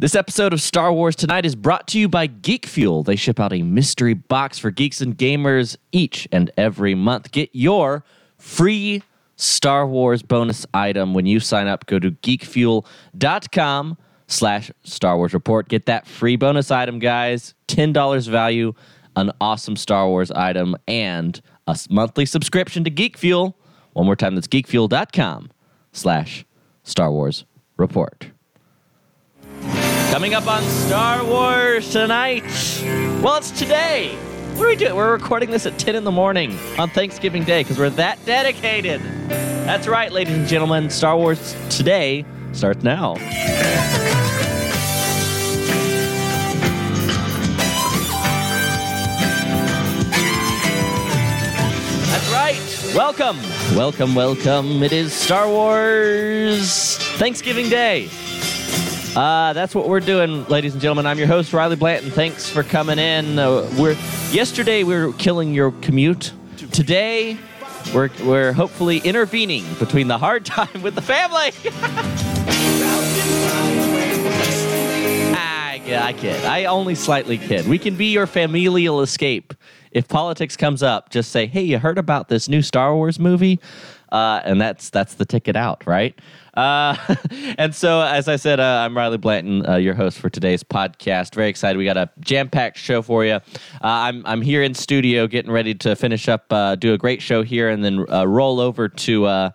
This episode of Star Wars Tonight is brought to you by Geek Fuel. They ship out a mystery box for geeks and gamers each and every month. Get your free Star Wars bonus item when you sign up. Go to geekfuel.com slash Star Wars Report. Get that free bonus item, guys. $10 value, an awesome Star Wars item, and a monthly subscription to Geek Fuel. One more time, that's geekfuel.com slash Star Wars Report. Coming up on Star Wars tonight. Well, it's today. What are we doing? We're recording this at 10 in the morning on Thanksgiving Day because we're that dedicated. That's right, ladies and gentlemen. Star Wars Today starts now. That's right. Welcome. Welcome, welcome. It is Star Wars Thanksgiving Day. Uh, that's what we're doing, ladies and gentlemen. I'm your host, Riley Blanton. Thanks for coming in. Uh, we're yesterday we were killing your commute. Today, we're we're hopefully intervening between the hard time with the family. I, I kid. I only slightly kid. We can be your familial escape. If politics comes up, just say, "Hey, you heard about this new Star Wars movie?" Uh, and that's that's the ticket out, right? Uh, and so, as I said, uh, I'm Riley Blanton, uh, your host for today's podcast. Very excited. We got a jam-packed show for you. Uh, I'm I'm here in studio, getting ready to finish up, uh, do a great show here, and then uh, roll over to.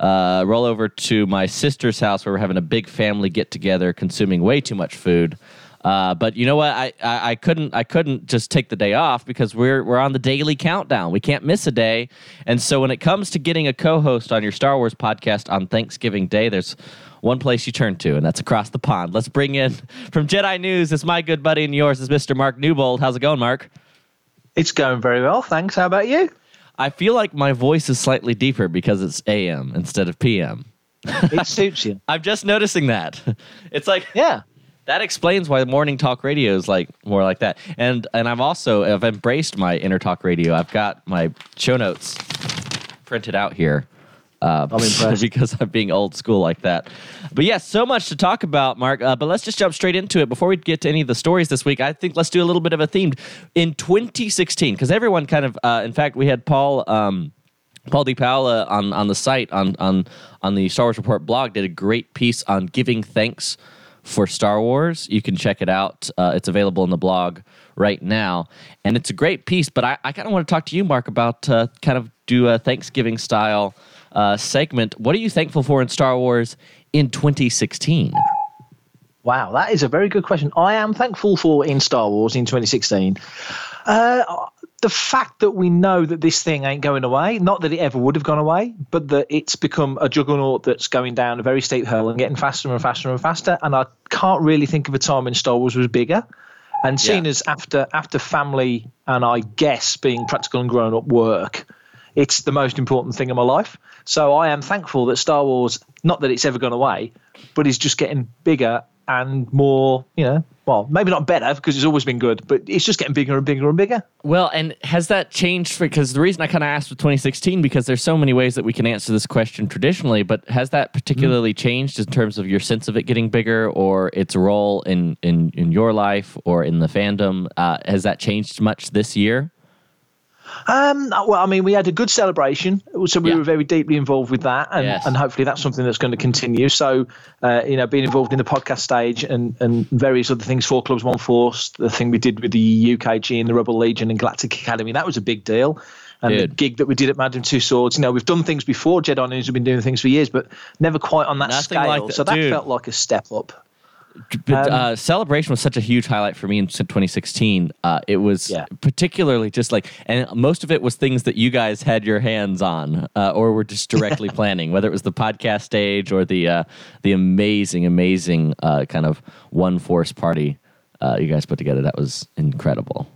roll over to my sister's house where we're having a big family get together, consuming way too much food. Uh, but you know what? I, I, I, couldn't I couldn't just take the day off because we're we're on the daily countdown. We can't miss a day. And so when it comes to getting a co-host on your Star Wars podcast on Thanksgiving Day, there's one place you turn to, and that's across the pond. Let's bring in from Jedi News. It's my good buddy and yours is Mr. Mark Newbold. How's it going, Mark? It's going very well, thanks. How about you? I feel like my voice is slightly deeper because it's AM instead of PM. It suits you. I'm just noticing that. It's like yeah that explains why morning talk radio is like more like that. And and I've also I've embraced my inner talk radio. I've got my show notes printed out here. Uh, I'm impressed because I'm being old school like that. But yes, yeah, so much to talk about, Mark. Uh, but let's just jump straight into it before we get to any of the stories this week. I think let's do a little bit of a theme in 2016 because everyone kind of. Uh, in fact, we had Paul. Um, Paul Di Paola on, on the site on, on on the Star Wars Report blog did a great piece on giving thanks for Star Wars. You can check it out. Uh, it's available in the blog right now, and it's a great piece. But I, I kind of want to talk to you, Mark, about uh, kind of do a Thanksgiving style uh, segment. What are you thankful for in Star Wars in 2016? Wow, that is a very good question. I am thankful for in Star Wars in 2016. Uh, the fact that we know that this thing ain't going away, not that it ever would have gone away, but that it's become a juggernaut that's going down a very steep hill and getting faster and faster and faster. And I can't really think of a time when Star Wars was bigger. And seeing yeah. as after after family and I guess being practical and grown up work, it's the most important thing in my life. So I am thankful that Star Wars, not that it's ever gone away, but is just getting bigger and more, you know, well, maybe not better because it's always been good, but it's just getting bigger and bigger and bigger. Well, and has that changed? Because the reason I kind of asked with 2016 because there's so many ways that we can answer this question traditionally, but has that particularly mm. changed in terms of your sense of it getting bigger or its role in in in your life or in the fandom? Uh, has that changed much this year? Um, well, I mean, we had a good celebration, so we yeah. were very deeply involved with that, and, yes. and hopefully that's something that's going to continue. So, uh, you know, being involved in the podcast stage and, and various other things, Four Clubs, One Force, the thing we did with the UKG and the Rebel Legion and Galactic Academy, that was a big deal. And Dude. the gig that we did at Madame Tussauds, you know, we've done things before, Jedi News, we've been doing things for years, but never quite on that Nothing scale. Like that. So that Dude. felt like a step up. But um, uh, celebration was such a huge highlight for me in 2016. Uh, it was yeah. particularly just like, and most of it was things that you guys had your hands on, uh, or were just directly planning. Whether it was the podcast stage or the uh, the amazing, amazing uh, kind of one force party uh, you guys put together, that was incredible.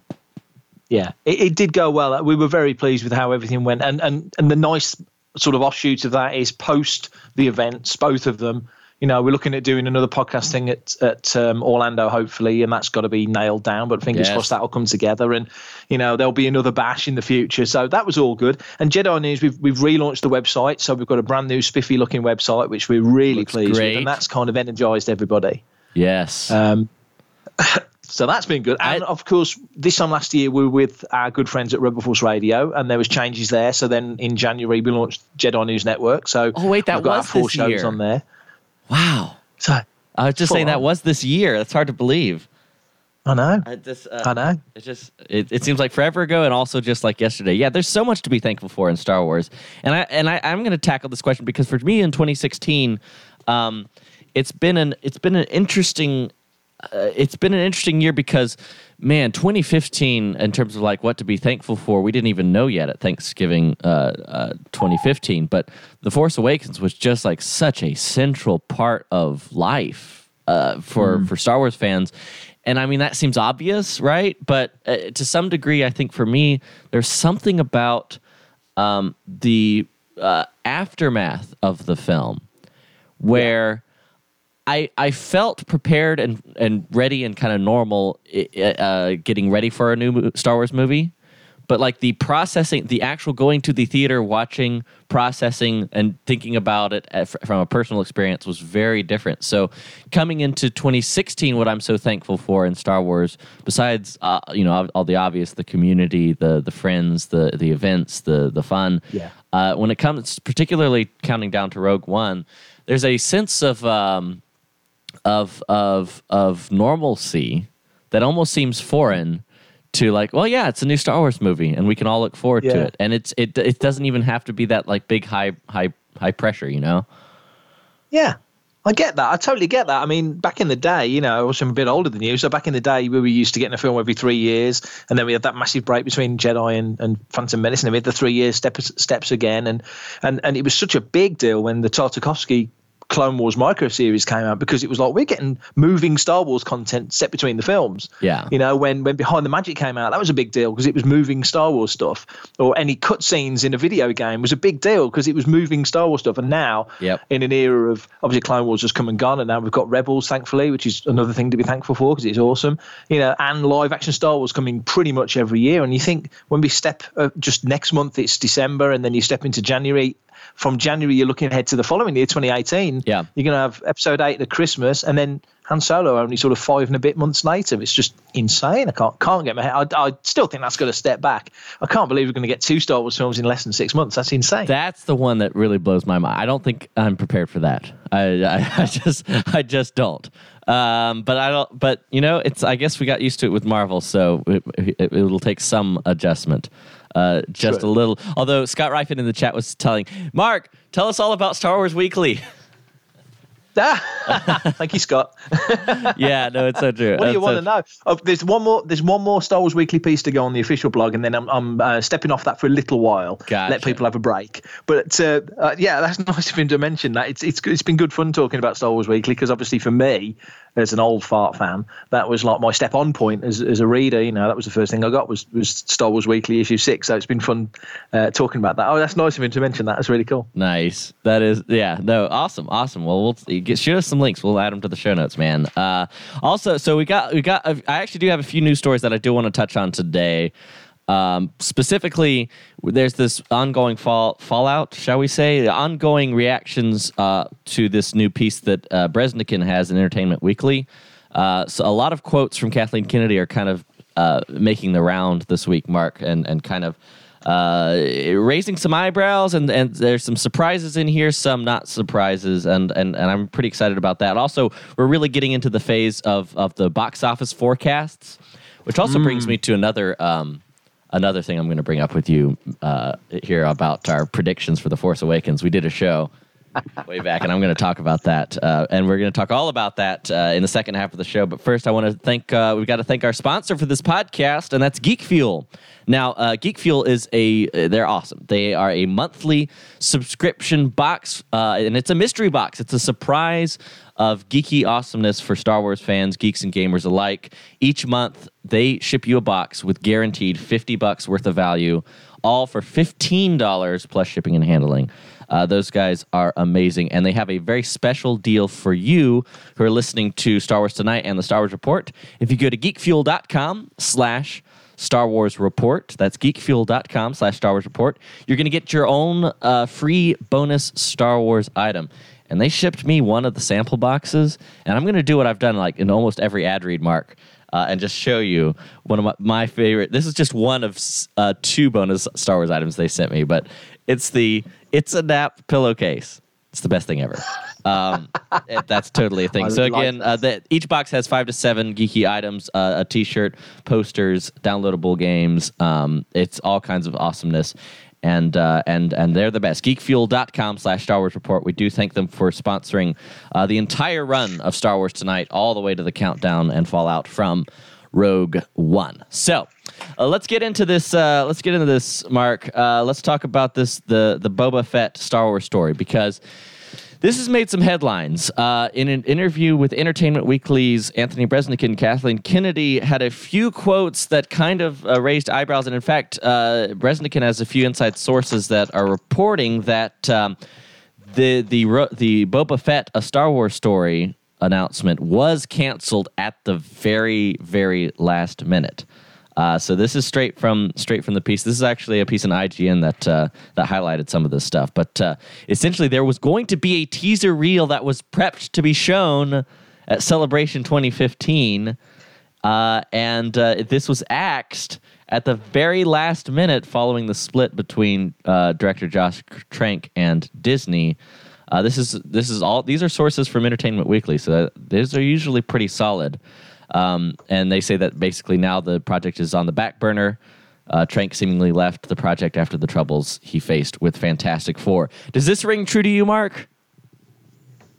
Yeah, it, it did go well. We were very pleased with how everything went, and and and the nice sort of offshoot of that is post the events, both of them you know, we're looking at doing another podcast thing at at um, Orlando, hopefully, and that's got to be nailed down. But fingers yes. crossed that'll come together, and you know, there'll be another bash in the future. So that was all good. And Jedi News, we've we've relaunched the website, so we've got a brand new spiffy looking website, which we're really Looks pleased great. with, and that's kind of energized everybody. Yes. Um, so that's been good. And of course, this time last year we were with our good friends at Rebel Force Radio, and there was changes there. So then in January we launched Jedi News Network. So Oh, wait, that we've got was our four this shows year. on there. Wow. So I was just saying that was this year. That's hard to believe. I know, I just, uh, I know. It just it, it seems like forever ago, and also just like yesterday. Yeah, there's so much to be thankful for in Star Wars, and I and I, I'm going to tackle this question because for me in 2016, um, it's been an it's been an interesting uh, it's been an interesting year because man 2015 in terms of like what to be thankful for we didn't even know yet at thanksgiving uh, uh, 2015 but the force awakens was just like such a central part of life uh, for for star wars fans. And i mean that seems obvious right? But uh, to some degree i think for me there's something about um, the uh, aftermath of the film where I I felt prepared and and ready and kind of normal uh, getting ready for a new Star Wars movie, but like the processing, the actual going to the theater, watching, processing, and thinking about it from a personal experience was very different. So coming into 2016, what I'm so thankful for in Star Wars, besides uh, you know all, all the obvious, the community, the the friends, the the events, the the fun. Yeah. Uh, when it comes, particularly counting down to Rogue One, there's a sense of um, of of of normalcy that almost seems foreign to like well yeah it's a new star wars movie and we can all look forward to it and it's it it doesn't even have to be that like big high high high pressure you know Yeah. I get that. I totally get that. I mean, back in the day, you know, I was a bit older than you. So back in the day, we were used to getting a film every three years, and then we had that massive break between Jedi and, and Phantom Menace, and we had the three year steps steps again, and and and it was such a big deal when the Tartakovsky Clone Wars micro series came out because it was like we're getting moving Star Wars content set between the films. Yeah. You know, when when Behind the Magic came out, that was a big deal because it was moving Star Wars stuff. Or any cutscenes in a video game was a big deal because it was moving Star Wars stuff. And now, Yep. in an era of obviously Clone Wars has come and gone, and now we've got Rebels, thankfully, which is another thing to be thankful for because it's awesome. You know, and live action Star Wars coming pretty much every year. And you think when we step uh, just next month, it's December, and then you step into January. From January, you're looking ahead to the following year, 2018. Yeah. You're going to have episode eight at Christmas, and then Han Solo only sort of five and a bit months later. It's just insane. I can't can't get my head. I, I still think that's got to step back. I can't believe we're going to get two Star Wars films in less than six months. That's insane. that's the one that really blows my mind i don't think i'm prepared for that i i, I just i just don't um but i don't but you know it's i guess we got used to it with marvel so it, it, it'll take some adjustment uh, just True. a little. Although Scott Ryfin in the chat was telling Mark, tell us all about Star Wars Weekly. Thank you, Scott. yeah, no, it's so true. What do you That's want so- to know? Oh, there's one more. There's one more Star Wars Weekly piece to go on the official blog, and then I'm, I'm uh, stepping off that for a little while. Gotcha. Let people have a break. But uh, uh, yeah, that's nice of him to mention that. It's it's it's been good fun talking about Star Wars Weekly because obviously for me, as an old fart fan, that was like my step on point as, as a reader. You know, that was the first thing I got was was Star Wars Weekly issue six. So it's been fun uh, talking about that. Oh, that's nice of him to mention that. That's really cool. Nice. That is, yeah, no, awesome, awesome. Well, we'll get, shoot us some links. We'll add them to the show notes, man. Uh, also, so we got, we got. I actually do have a few news stories that I do want to touch on today. Um, specifically, there's this ongoing fall fallout, shall we say, ongoing reactions uh, to this new piece that uh, Breznican has in Entertainment Weekly. Uh, so a lot of quotes from Kathleen Kennedy are kind of uh, making the round this week, Mark, and and kind of uh, raising some eyebrows, and, and there's some surprises in here, some not surprises, and, and and I'm pretty excited about that. Also, we're really getting into the phase of of the box office forecasts, which also brings me to another. Um, Another thing I'm going to bring up with you uh, here about our predictions for The Force Awakens. We did a show way back, and I'm going to talk about that. Uh, and we're going to talk all about that uh, in the second half of the show. But first, I want to thank uh, we've got to thank our sponsor for this podcast, and that's Geek Fuel. Now, uh, Geek Fuel is a they're awesome. They are a monthly subscription box, uh, and it's a mystery box. It's a surprise of geeky awesomeness for Star Wars fans, geeks and gamers alike. Each month, they ship you a box with guaranteed 50 bucks worth of value, all for $15 plus shipping and handling. Uh, those guys are amazing, and they have a very special deal for you who are listening to Star Wars Tonight and the Star Wars Report. If you go to geekfuel.com slash Star Wars Report. That's geekfuel.com slash Star Wars Report. You're going to get your own uh, free bonus Star Wars item. and they shipped me one of the sample boxes. And I'm going to do what I've done like in almost every ad read, Mark, uh, and just show you one of my, my favorite. This is just one of uh, two bonus Star Wars items they sent me, but it's the it's a nap pillowcase. It's the best thing ever. Um, that's totally a thing. So again, uh, the, each box has five to seven geeky items: uh, a T-shirt, posters, downloadable games. Um, it's all kinds of awesomeness. And, uh, and and they're the best. Geekfuel.com slash Star Wars Report. We do thank them for sponsoring uh, the entire run of Star Wars tonight, all the way to the countdown and Fallout from Rogue One. So uh, let's get into this. Uh, let's get into this, Mark. Uh, let's talk about this the the Boba Fett Star Wars story because this has made some headlines. Uh, in an interview with Entertainment Weekly's Anthony Breznican Kathleen Kennedy had a few quotes that kind of uh, raised eyebrows. And in fact, uh, has a few inside sources that are reporting that um, the the the Boba Fett a Star Wars story announcement was canceled at the very very last minute. Uh, so this is straight from straight from the piece. This is actually a piece in IGN that uh, that highlighted some of this stuff. But uh, essentially, there was going to be a teaser reel that was prepped to be shown at Celebration 2015, uh, and uh, this was axed at the very last minute following the split between uh, director Josh Trank and Disney. Uh, this is this is all. These are sources from Entertainment Weekly, so these are usually pretty solid. Um, and they say that basically now the project is on the back burner. Uh, Trank seemingly left the project after the troubles he faced with Fantastic Four. Does this ring true to you, Mark?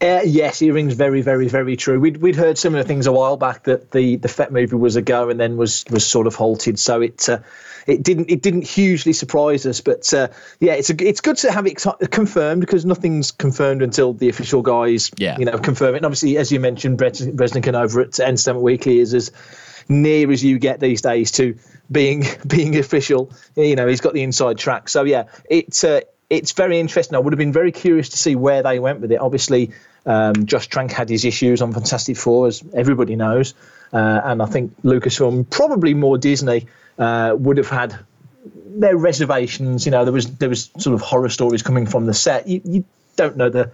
Uh, yes, he rings very, very, very true. We'd we'd heard similar things a while back that the the Fett movie was a go and then was was sort of halted. So it uh, it didn't it didn't hugely surprise us. But uh, yeah, it's a, it's good to have it confirmed because nothing's confirmed until the official guys Yeah. you know confirm it. And obviously, as you mentioned, Bres- Bresnick over at Entertainment Weekly is as near as you get these days to being being official. You know, he's got the inside track. So yeah, it's uh, it's very interesting. I would have been very curious to see where they went with it. Obviously, um, Josh Trank had his issues on Fantastic Four, as everybody knows, uh, and I think Lucasfilm, probably more Disney, uh, would have had their reservations. You know, there was there was sort of horror stories coming from the set. You, you don't know the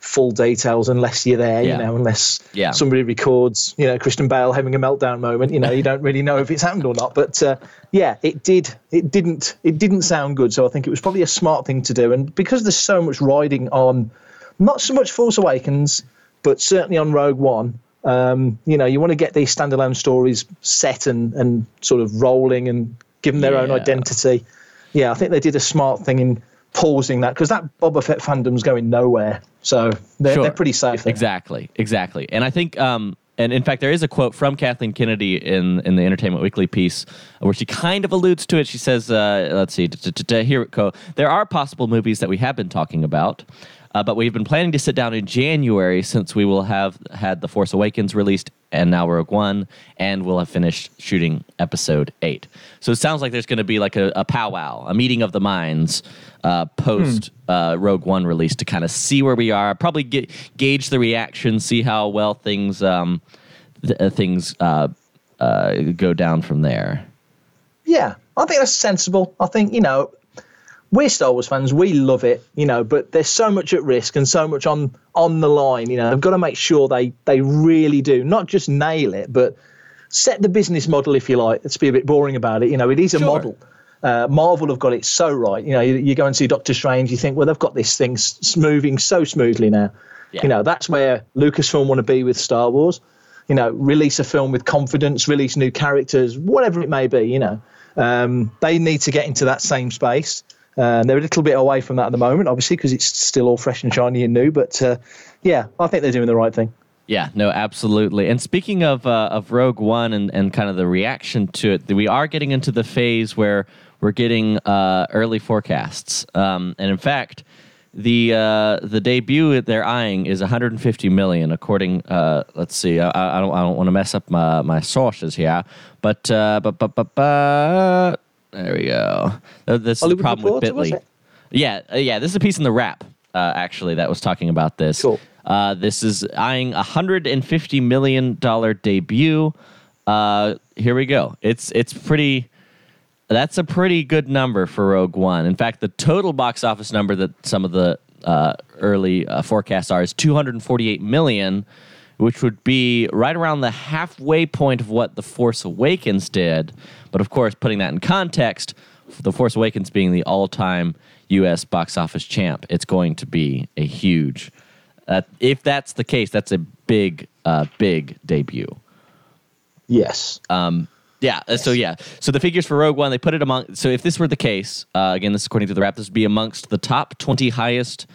full details unless you're there. Yeah. You know, unless Yeah. somebody records, you know, Christian Bale having a meltdown moment. You know, you don't really know if it's happened or not. But uh, yeah, it did. It didn't. It didn't sound good. So I think it was probably a smart thing to do. And because there's so much riding on, not so much Force Awakens, but certainly on Rogue One. Um, you know, you want to get these standalone stories set and and sort of rolling and give them their own identity. Yeah, I think they did a smart thing in pausing that because that Boba Fett fandom's going nowhere. So they're, Sure. they're pretty safe. There. Exactly, exactly. And I think, um, and in fact, there is a quote from Kathleen Kennedy in in the Entertainment Weekly piece where she kind of alludes to it. She says, uh, "Let's see, here it go. There are possible movies that we have been talking about." Uh, but we've been planning to sit down in January since we will have had The Force Awakens released and now Rogue One, and we'll have finished shooting episode eight. So it sounds like there's going to be like a, a powwow, a meeting of the minds uh, post uh, Rogue One release to kind of see where we are, probably get, gauge the reaction, see how well things um, th- uh, things uh, uh, go down from there. Yeah, I think that's sensible. I think you know we're Star Wars fans. We love it, you know, but there's so much at risk and so much on on the line. You know, they've got to make sure they they really do not just nail it, but set the business model, if you like. Let's be a bit boring about it. You know, it is a Sure. model. Uh, Marvel have got it so right. You know, you, you go and see Doctor Strange, you think, well, they've got this thing s- s- moving so smoothly now. Yeah. You know, that's where Lucasfilm want to be with Star Wars. You know, release a film with confidence, release new characters, whatever it may be. You know, um, they need to get into that same space. Uh, they're a little bit away from that at the moment, obviously, because it's still all fresh and shiny and new. But uh, yeah, I think they're doing the right thing. Yeah, no, absolutely. And speaking of uh, of Rogue One and, and kind of the reaction to it, we are getting into the phase where we're getting uh, early forecasts. Um, and in fact, the uh, the debut that they're eyeing is 150 million, according. Uh, let's see, I, I don't I don't want to mess up my, my sources here, but but but but but there we go. This is the problem with Reporter, Bitly. Yeah, uh, yeah. This is a piece in the Wrap, uh, actually, that was talking about this. Cool. Uh, this is eyeing a hundred and fifty million dollar debut. Uh, here we go. It's it's pretty. That's a pretty good number for Rogue One. In fact, the total box office number that some of the uh, early uh, forecasts are is 248 million, which would be right around the halfway point of what The Force Awakens did. But of course, putting that in context, The Force Awakens being the all-time U.S. box office champ, it's going to be a huge. Uh, if that's the case, that's a big, uh, big debut. Yes. Um, yeah. uh, So yeah. So the figures for Rogue One, they put it among. So if this were the case, uh, again, this is according to the Wrap, this would be amongst the top twenty highest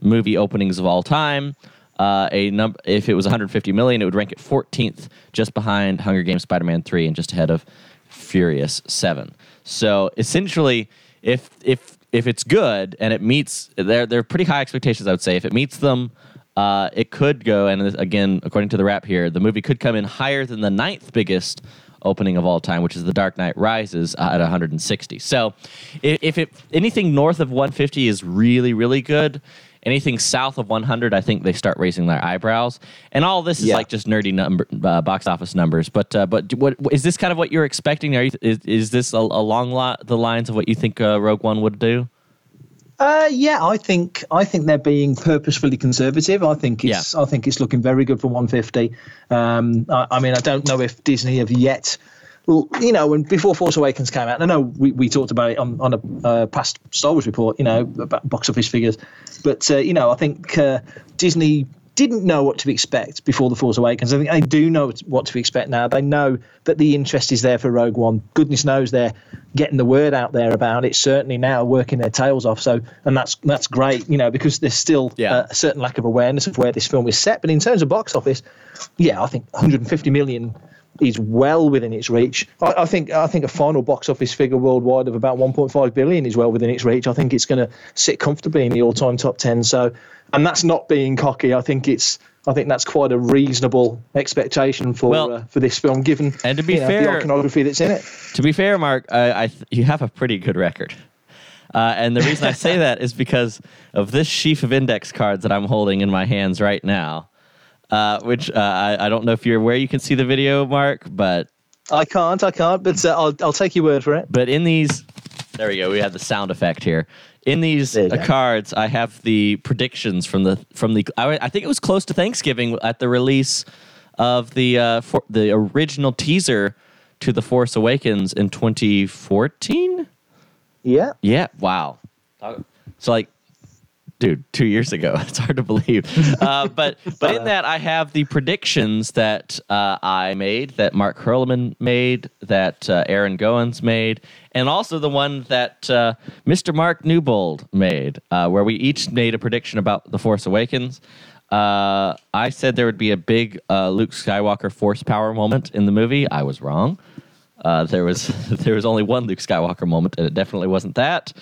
movie openings of all time. Uh, a number, if it was 150 million, it would rank at 14th, just behind Hunger Games, Spider-Man 3, and just ahead of Furious 7. So essentially, if if if it's good and it meets, they're they're pretty high expectations. I would say if it meets them, uh, it could go. And again, according to the Wrap here, the movie could come in higher than the ninth biggest opening of all time, which is The Dark Knight Rises uh, at 160. So if, if it anything north of 150 is really really good. Anything south of 100, I think they start raising their eyebrows. And all this is Yeah. like just nerdy number uh, box office numbers. But uh, but what is this kind of what you're expecting? Are you, is, is this a, along lot the lines of what you think uh, Rogue One would do? Uh, yeah, I think I think they're being purposefully conservative. I think it's I think it's looking very good for 150. Um, I, I mean, I don't know if Disney have yet. Well, you know, when before Force Awakens came out, I know we, we talked about it on, on a uh, past Star Wars report, you know, about box office figures. But, uh, you know, I think uh, Disney didn't know what to expect before The Force Awakens. I think they do know what to expect now. They know that the interest is there for Rogue One. Goodness knows they're getting the word out there about it. Certainly now, working their tails off. So, and that's that's great, you know, because there's still Yeah. uh, a certain lack of awareness of where this film is set. But in terms of box office, yeah, I think 150 million is well within its reach. I, I think I think a final box office figure worldwide of about 1.5 billion is well within its reach. I think it's going to sit comfortably in the all-time top 10. So, and that's not being cocky. I think it's I think that's quite a reasonable expectation for Well, uh, for this film, given and to be you know, fair- the iconography that's in it. To be fair, Mark, I, I th- you have a pretty good record. Uh, and the reason I say that is because of this sheaf of index cards that I'm holding in my hands right now, uh, which uh, I, I don't know if you're aware you can see the video, Mark, but I can't, I can't, but uh, I'll I'll take your word for it. but in these, there we go. We have the sound effect here. In these uh, cards, I have the predictions from the from the. I, I think it was close to Thanksgiving at the release of the uh, for, the original teaser to the Force Awakens in 2014. Yeah. Yeah. Wow. So like, dude, two years ago. It's hard to believe. Uh, but but in that, I have the predictions that uh, I made, that Mark Hurlman made, that uh, Aaron Goins made, and also the one that uh, Mr. Mark Newbold made, uh, where we each made a prediction about the Force Awakens. Uh, I said there would be a big uh, Luke Skywalker force power moment in the movie. I was wrong. Uh, there was there was only one Luke Skywalker moment, and it definitely wasn't that.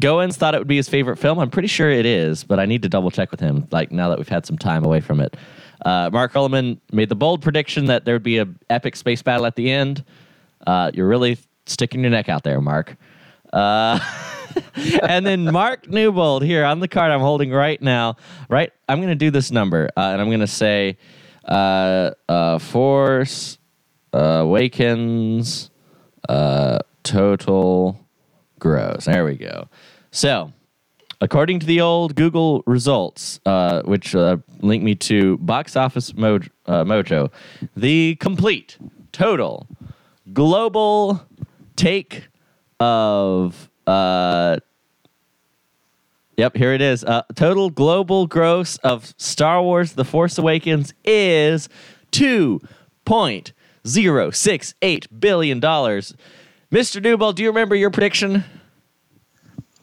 Goins thought it would be his favorite film. I'm pretty sure it is, but I need to double check with him. Like now that we've had some time away from it, uh, Mark Hulleman made the bold prediction that there would be a epic space battle at the end. Uh, you're really sticking your neck out there, Mark. Uh, and then Mark Newbold here on the card I'm holding right now. Right, I'm going to do this number, uh, and I'm going to say uh, uh, Force Awakens total gross. There we go. So, according to the old Google results, uh, which uh, link me to Box Office Moj- uh, Mojo, the complete total global take of uh, Yep, here it is. Uh, total global gross of Star Wars The Force Awakens is $2.068 billion. Mr. Newbold, do you remember your prediction?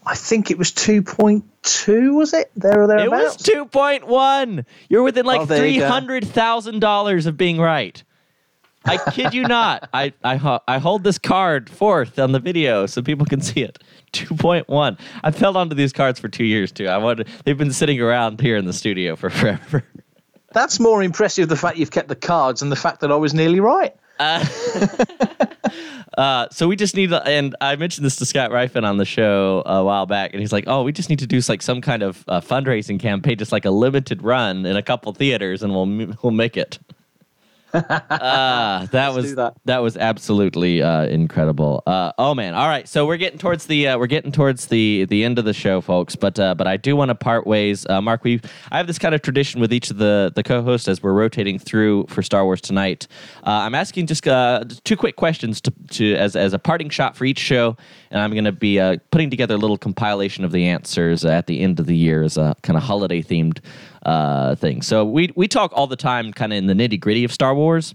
I think it was 2.2, was it? There or thereabouts? It was 2.1. You're within like Oh, there you go. $300,000 of being right. I kid you not. I, I, I hold this card forth on the video so people can see it. 2.1. I've held onto these cards for two years too. I wanted, they've been sitting around here in the studio for forever. That's more impressive, the fact you've kept the cards and the fact that I was nearly right. Uh, so we just need, and I mentioned this to Scott Rifen on the show a while back, and he's like, "Oh, we just need to do like some kind of uh, fundraising campaign, just like a limited run in a couple theaters, and we'll we'll make it." Uh, that was that. that. was absolutely uh, incredible. Uh, oh man! All right, so we're getting towards the uh, we're getting towards the the end of the show, folks. But uh, but I do want to part ways. Uh, Mark, we I have this kind of tradition with each of the the co-hosts as we're rotating through for Star Wars tonight. I'm asking just two quick questions to, to as as a parting shot for each show, and I'm going to be putting together a little compilation of the answers at the end of the year as a kind of holiday themed uh, thing. So we we talk all the time, kind of in the nitty gritty of Star Wars,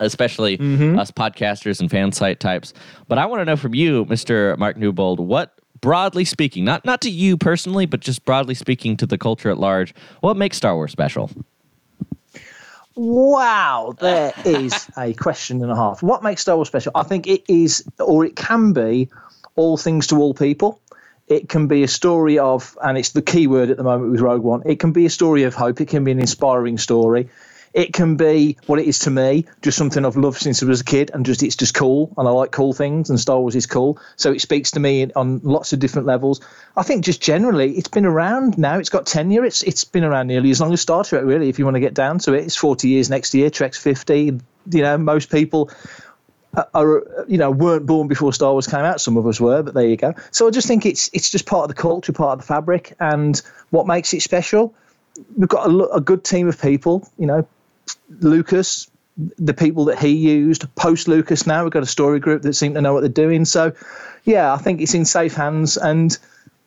especially mm-hmm. us podcasters and fan site types. But I want to know from you, Mister Mark Newbold, what broadly speaking, not not to you personally, but just broadly speaking to the culture at large, what makes Star Wars special? Wow, there is a question and a half. What makes Star Wars special? I think it is, or it can be, all things to all people. It can be a story of, and it's the key word at the moment with Rogue One, it can be a story of hope. It can be an inspiring story. It can be what it is to me, just something I've loved since I was a kid, and just it's just cool, and I like cool things, and Star Wars is cool. So it speaks to me on lots of different levels. I think just generally, it's been around now. It's got tenure. It's it's been around nearly as long as Star Trek, really. If you want to get down to it, it's forty years next year. Trek's fifty. You know, most people are you know weren't born before Star Wars came out. Some of us were, but there you go. So I just think it's it's just part of the culture, part of the fabric, and what makes it special. We've got a, a good team of people. You know, Lucas, the people that he used post Lucas. Now we've got a story group that seem to know what they're doing. So, yeah, I think it's in safe hands. And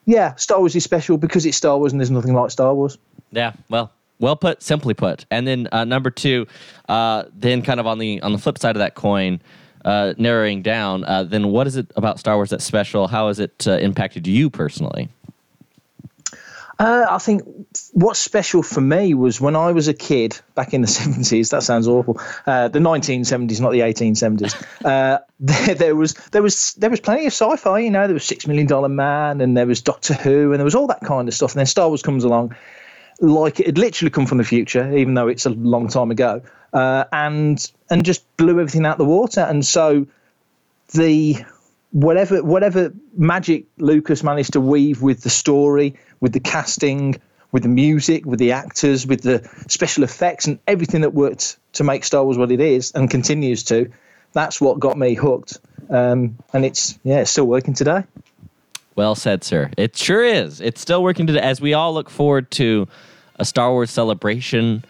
yeah, Star Wars is special because it's Star Wars, and there's nothing like Star Wars. Yeah, well, well put, simply put. And then uh, number two, uh, then kind of on the on the flip side of that coin, uh, narrowing down, uh, then what is it about Star Wars that's special? How has it uh, impacted you personally? Uh, I think what's special for me was when I was a kid back in the 70s. That sounds awful. Uh, the 1970s, not the 1870s. Uh, there, there, was there was there was plenty of sci-fi. You know, there was Six Million Dollar Man, and there was Doctor Who, and there was all that kind of stuff. And then Star Wars comes along, like it had literally come from the future, even though it's a long time ago uh, and and just blew everything out the water. And so the whatever whatever magic Lucas managed to weave with the story, with the casting, with the music, with the actors, with the special effects, and everything that worked to make Star Wars what it is and continues to. That's what got me hooked, um, and it's yeah, it's still working today. Well said, sir. It sure is. It's still working today as we all look forward to a Star Wars celebration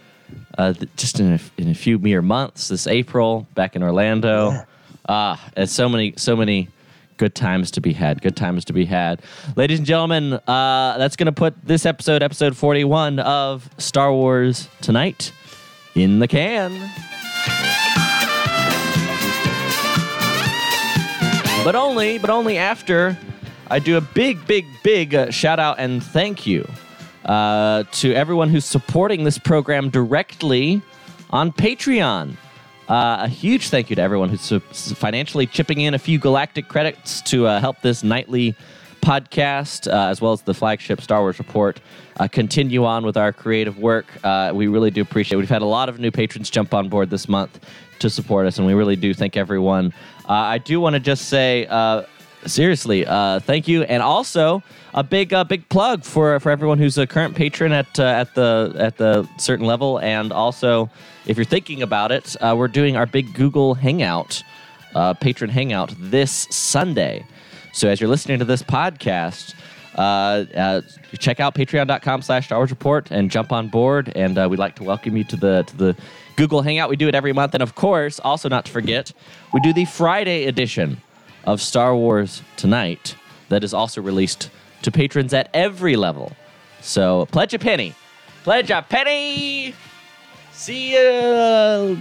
uh, just in a, in a few mere months this April back in Orlando. Yeah. Ah, it's so many so many good times to be had. Good times to be had, ladies and gentlemen. Uh, that's gonna put this episode, episode forty one of Star Wars tonight, in the can. But only, but only after I do a big, big, big uh, shout out and thank you uh, to everyone who's supporting this program directly on Patreon. Uh, a huge thank you to everyone who's financially chipping in a few galactic credits to uh, help this nightly podcast, uh, as well as the flagship Star Wars Report, uh, continue on with our creative work. We really do appreciate it. We've had a lot of new patrons jump on board this month to support us, and we really do thank everyone. I do want to just say, seriously, thank you. And also, a big uh, big plug for for everyone who's a current patron at uh, at the at the certain level, and also if you're thinking about it, uh, we're doing our big Google Hangout, uh, patron Hangout this Sunday. So as you're listening to this podcast. Uh, uh, check out patreon.com slash Star Wars Report and jump on board. And we'd like to welcome you to the to the Google Hangout. We do it every month. And of course, also not to forget, we do the Friday edition of Star Wars Tonight that is also released to patrons at every level. So pledge a penny. Pledge a penny. See ya.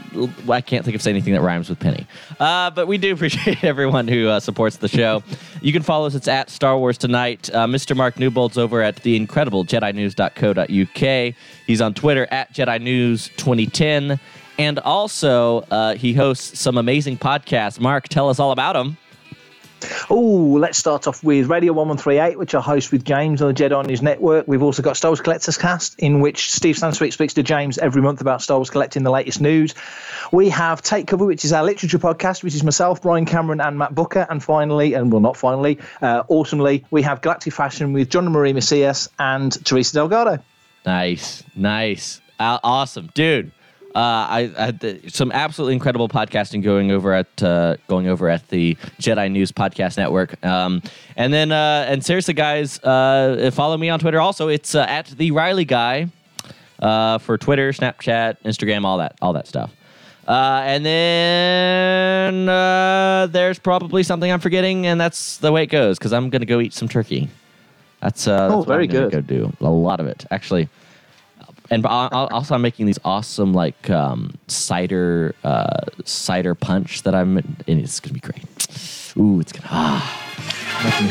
I can't think of anything that rhymes with penny. Uh, but we do appreciate everyone who uh, supports the show. You can follow us. It's at Star Wars Tonight. Uh, Mr. Mark Newbold's over at the incredible Jedi JediNews.co.uk. He's on Twitter at Jedi News 2010. And also, uh, he hosts some amazing podcasts. Mark, tell us all about them. Oh, let's start off with Radio 1138, which I host with James on the Jedi News Network. We've also got Star Wars Collectors Cast, in which Steve Sansweet speaks to James every month about Star Wars collecting the latest news. We have Take Cover, which is our literature podcast, which is myself, Brian Cameron, and Matt Booker. And finally, and well, not finally, uh, we have Galactic Fashion with John and Marie Macias and Teresa Delgado. Nice, nice, uh, awesome, dude. I, I had the- some absolutely incredible podcasting going over at uh, going over at the Jedi News Podcast Network. Um, and then uh, and seriously, guys, uh, follow me on Twitter. Also, it's uh, at the Riley Guy uh, for Twitter, Snapchat, Instagram, all that, all that stuff. Uh, and then uh, there's probably something I'm forgetting, and that's the way it goes because I'm gonna go eat some turkey. That's, uh, that's Oh, what very good. Go do a lot of it actually. And I- I- also, I'm making these awesome like um, cider uh, cider punch that I'm. And it's gonna be great. Ooh, it's gonna. Ah.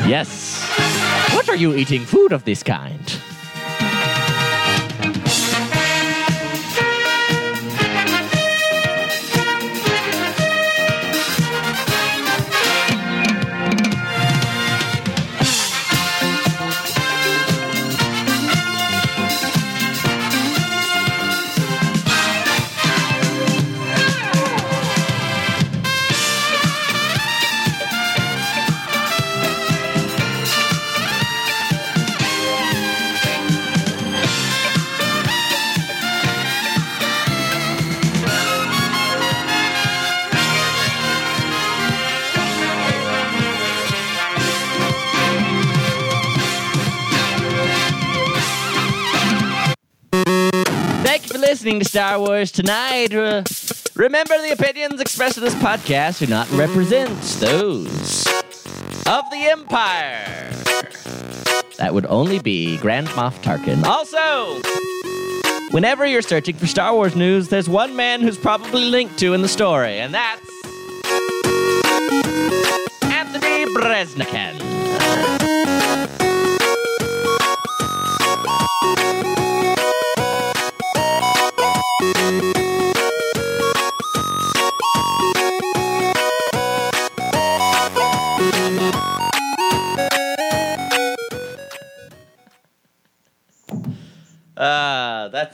Yes. What are you eating? Food of this kind? Listening to Star Wars Tonight. Uh, remember, the opinions expressed in this podcast do not represent those of the Empire. That would only be Grand Moff Tarkin. Also, whenever you're searching for Star Wars news, there's one man who's probably linked to in the story, and that's Anthony Breznican.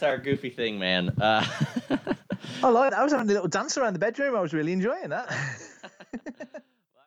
that's our goofy thing, man. Uh, I like that. I was having a little dance around the bedroom. I was really enjoying that.